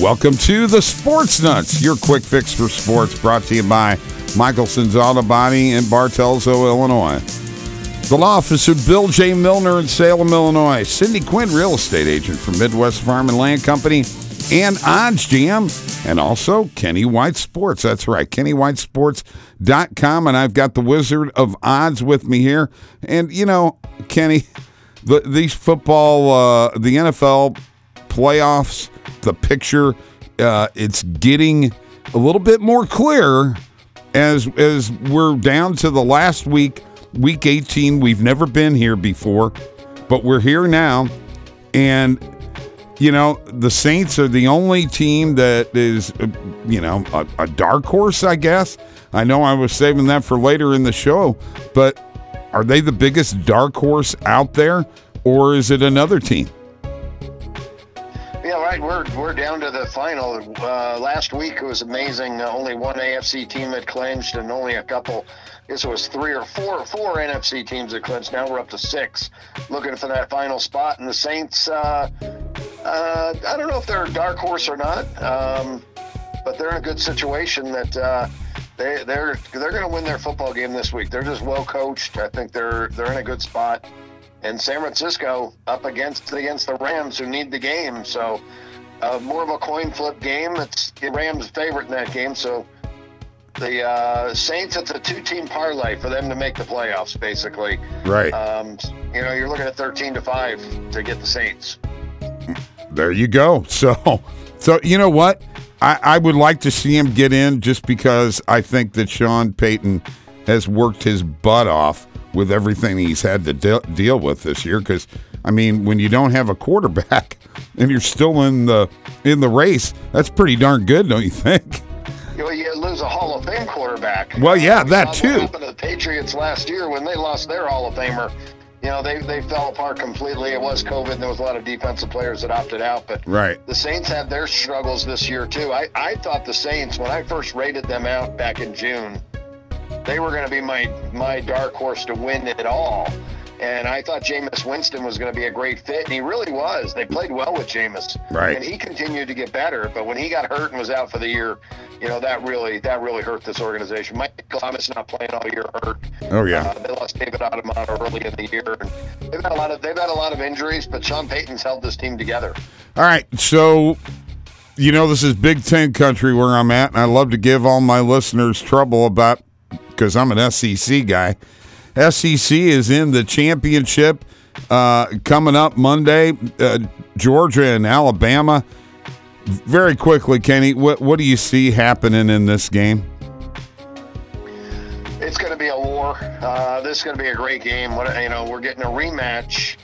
Welcome to the Sports Nutz, your quick fix for sports, brought to you by Michelson's Auto Body in Bartelso, Illinois. The law office of Bill J. Milner in Salem, Illinois. Cindy Quinn, real estate agent for Midwest Farm and Land Company, and Odds Jam, and also Kenny White Sports. That's right, KennyWhiteSports.com. And I've got the Wizard of Odds with me here. And, you know, Kenny, the, these football, uh, the NFL playoffs, the picture, uh, it's getting a little bit more clear as as we're down to the last week, week 18. We've never been here before, but we're here now, and you know the Saints are the only team that is, uh, you know, a, a dark horse. I guess I know I was saving that for later in the show, but are they the biggest dark horse out there, or is it another team? Right. We're we're down to the final. Uh, last week was amazing. Uh, only one AFC team had clinched, and only a couple. It was three or four four NFC teams that clinched. Now we're up to six, looking for that final spot. And the Saints, uh, uh, I don't know if they're a dark horse or not, um, but they're in a good situation that. Uh, they, they're they're going to win their football game this week. They're just well coached. I think they're they're in a good spot and San Francisco up against against the Rams who need the game. So uh, more of a coin flip game. It's the Rams' favorite in that game. So the uh, Saints, it's a two-team parlay for them to make the playoffs, basically. Right. Um, you know, you're looking at 13 to five to get the Saints. There you go. So, so you know what? I, I would like to see him get in just because I think that Sean Payton has worked his butt off with everything he's had to de- deal with this year. Because I mean, when you don't have a quarterback and you're still in the in the race, that's pretty darn good, don't you think? Know, you lose a Hall of Fame quarterback. Well, yeah, that What too. happened to the Patriots last year when they lost their Hall of Famer? You know, they, they fell apart completely. It was COVID, and there was a lot of defensive players that opted out. But Right. the Saints had their struggles this year too. I, I thought the Saints, when I first rated them out back in June, they were going to be my my dark horse to win it all. And I thought Jameis Winston was going to be a great fit, and he really was. They played well with Jameis, Right. And he continued to get better. But when he got hurt and was out for the year, you know that really that really hurt this organization. Michael Thomas not playing all year hurt. Oh yeah. Uh, they lost David Adamano early in the year, and they've had a lot of they've had a lot of injuries. But Sean Payton's held this team together. All right, so you know this is Big Ten country where I'm at, and I love to give all my listeners trouble about because I'm an SEC guy. SEC is in the championship uh, coming up Monday. Uh, Georgia and Alabama. Very quickly, Kenny, what what do you see happening in this game? It's going to be a war. Uh, this is going to be a great game. What you know, we're getting a rematch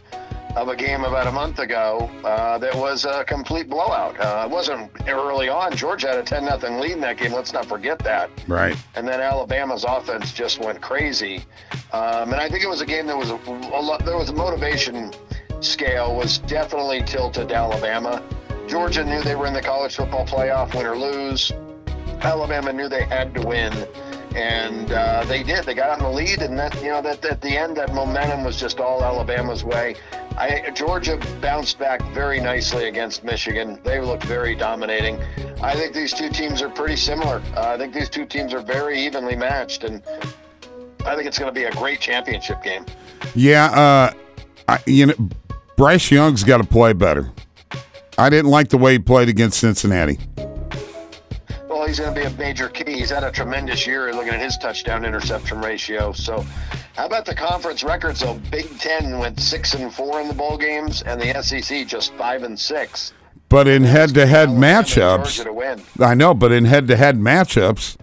of a game about a month ago uh, that was a complete blowout. Uh, it wasn't early on. Georgia had a ten nothing lead in that game. Let's not forget that. Right. And then Alabama's offense just went crazy. Um, and I think it was a game that was a, a lot. There was a motivation scale was definitely tilted to Alabama. Georgia knew they were in the college football playoff, win or lose. Alabama knew they had to win, and uh, they did. They got out in the lead, and that you know that at the end, that momentum was just all Alabama's way. I, Georgia bounced back very nicely against Michigan. They looked very dominating. I think these two teams are pretty similar. Uh, I think these two teams are very evenly matched, and I think it's going to be a great championship game. Yeah, uh, I, you know, Bryce Young's got to play better. I didn't like the way he played against Cincinnati. Well, he's going to be a major key. He's had a tremendous year looking at his touchdown interception ratio. So, how about the conference records? though? Big Ten went six and four in the bowl games, and the SEC just five and six. But in head-to-head matchups, Georgia to win. I know, but in head-to-head matchups,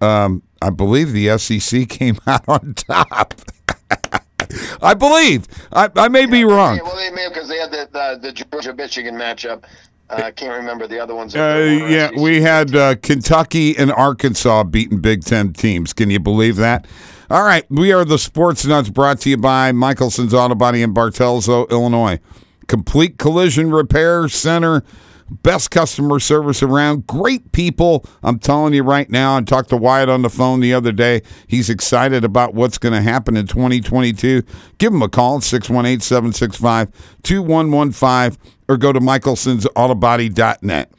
um, I believe the SEC came out on top. I believe. I, I may be wrong. Yeah, well, they may because they had the the, the Georgia Michigan matchup. Uh, I can't remember the other ones. Uh, yeah, we had uh, Kentucky and Arkansas beating Big Ten teams. Can you believe that? All right, we are the Sports Nutz brought to you by Michelson's Auto Body in Bartelso, Illinois. Complete Collision Repair Center. Best customer service around. Great people. I'm telling you right now. I talked to Wyatt on the phone the other day. He's excited about what's going to happen in 2022. Give him a call at 618 765 2115 or go to michelsonsautobody.net.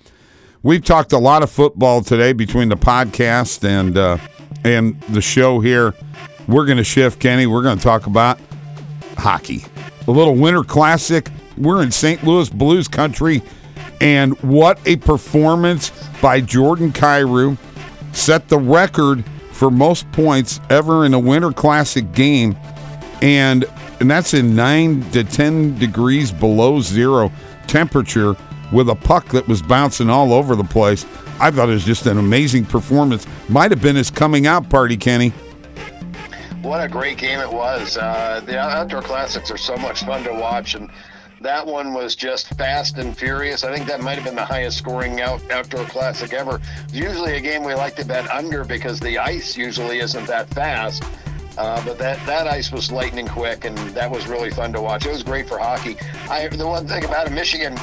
we've talked a lot of football today between the podcast and uh, and the show here. We're going to shift, Kenny. We're going to talk about hockey. A little winter classic. We're in St. Louis Blues country, and what a performance by Jordan Kyrou. Set the record for most points ever in a winter classic game, and and that's in nine to ten degrees below zero temperature with a puck that was bouncing all over the place. I thought it was just an amazing performance. Might have been his coming out party, Kenny. What a great game it was. Uh, the outdoor classics are so much fun to watch, and that one was just fast and furious. I think that might have been the highest scoring out, outdoor classic ever. Usually a game we like to bet under because the ice usually isn't that fast. Uh, but that, that ice was lightning quick, and that was really fun to watch. It was great for hockey. I, the one thing about it, Michigan,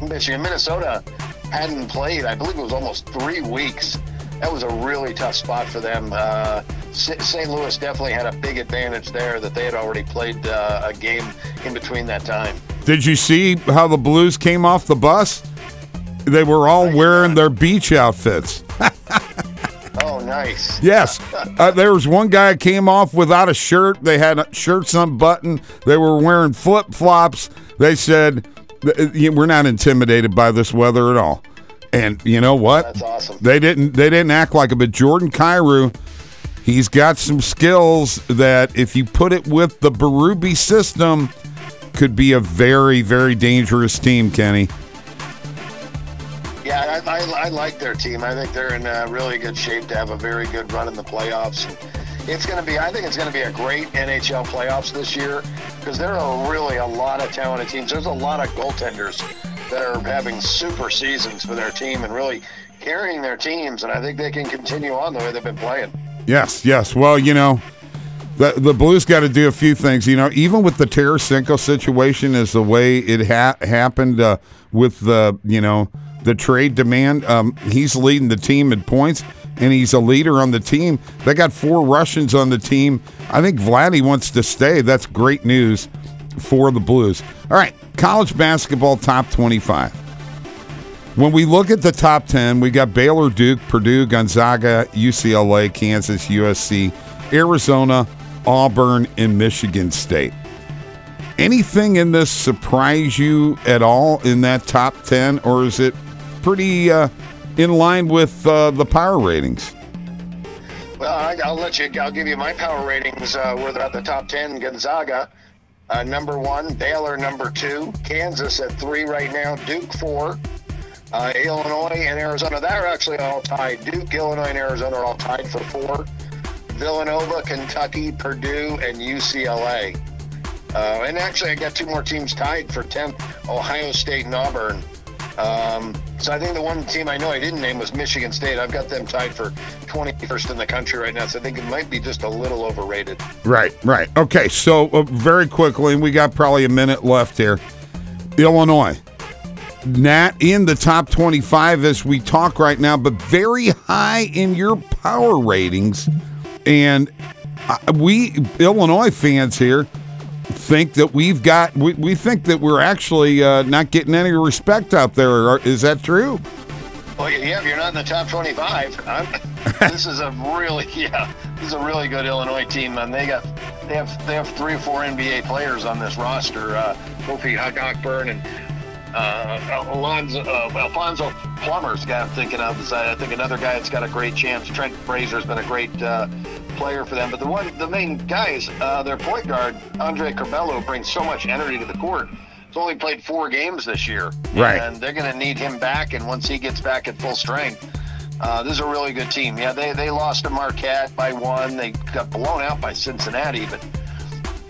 Michigan, Minnesota hadn't played. I believe it was almost three weeks. That was a really tough spot for them. Uh, St. Louis definitely had a big advantage there that they had already played uh, a game in between that time. Did you see how the Blues came off the bus? They were all wearing their beach outfits. oh, nice. Yes. Uh, there was one guy came off without a shirt. They had shirts unbuttoned. They were wearing flip flops. They said, We're not intimidated by this weather at all. And you know what? That's awesome. They didn't. They didn't act like it. But Jordan Kyrou, he's got some skills that, if you put it with the Berube system, could be a very, very dangerous team, Kenny. Yeah, I, I, I, like their team. I think they're in uh, really good shape to have a very good run in the playoffs. It's going to be, I think it's going to be a great NHL playoffs this year because there are really a lot of talented teams. There's a lot of goaltenders that are having super seasons for their team and really carrying their teams. And I think they can continue on the way they've been playing. Yes, yes. Well, you know, the the Blues got to do a few things. You know, even with the Tarasenko situation, is the way it ha- happened uh, with the you know the trade demand. Um, he's leading the team in points, and he's a leader on the team. They got four Russians on the team. I think Vladdy wants to stay. That's great news for the Blues. All right, college basketball top twenty-five. When we look at the top 10, we got Baylor, Duke, Purdue, Gonzaga, UCLA, Kansas, USC, Arizona, Auburn, and Michigan State. Anything in this surprise you at all in that top 10, or is it pretty uh, in line with uh, the power ratings? Well, I, will let you. I'll give you my power ratings. Uh, at the top ten. Gonzaga, uh, number one. Baylor, number two. Kansas at three right now. Duke four. Uh, Illinois and Arizona. They're actually all tied. Duke, Illinois, and Arizona are all tied for four. Villanova, Kentucky, Purdue, and UCLA. Uh, and actually, I got two more teams tied for 10th Ohio State and Auburn. Um, so I think the one team I know I didn't name was Michigan State. I've got them tied for 21st in the country right now. So I think it might be just a little overrated. Right, right. Okay, so uh, very quickly, we got probably a minute left here. Illinois. Not in the top 25 as we talk right now, but very high in your power ratings. And we Illinois fans here think that we've got we, we think that we're actually uh, not getting any respect out there. Is that true? Well, yeah, if you're not in the top 25, this is a really yeah, this is a really good Illinois team, and they got they have they have three or four NBA players on this roster. Uh, Kofi Cockburn and uh, Alonzo, uh, Alfonso Plummer's guy I'm thinking of. Is, I think another guy that's got a great chance. Trent Frazier's been a great uh, player for them. But the one, the main guys, uh, their point guard Andre Curbelo brings so much energy to the court. He's only played four games this year, right? And they're going to need him back. And once he gets back at full strength, uh, this is a really good team. Yeah, they they lost to Marquette by one. They got blown out by Cincinnati, but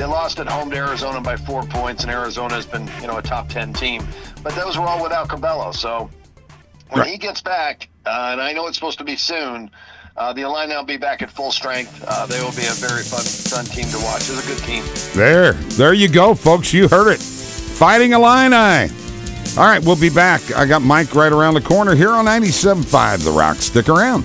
they lost at home to Arizona by four points, and Arizona has been, you know, a top 10 team. But those were all without Curbelo. So when right. he gets back, uh, and I know it's supposed to be soon, uh, the Illini will be back at full strength. Uh, they will be a very fun, fun team to watch. It's a good team. There, there you go, folks. You heard it. Fighting Illini. All right, we'll be back. I got Mike right around the corner here on 97.5 The Rock. Stick around.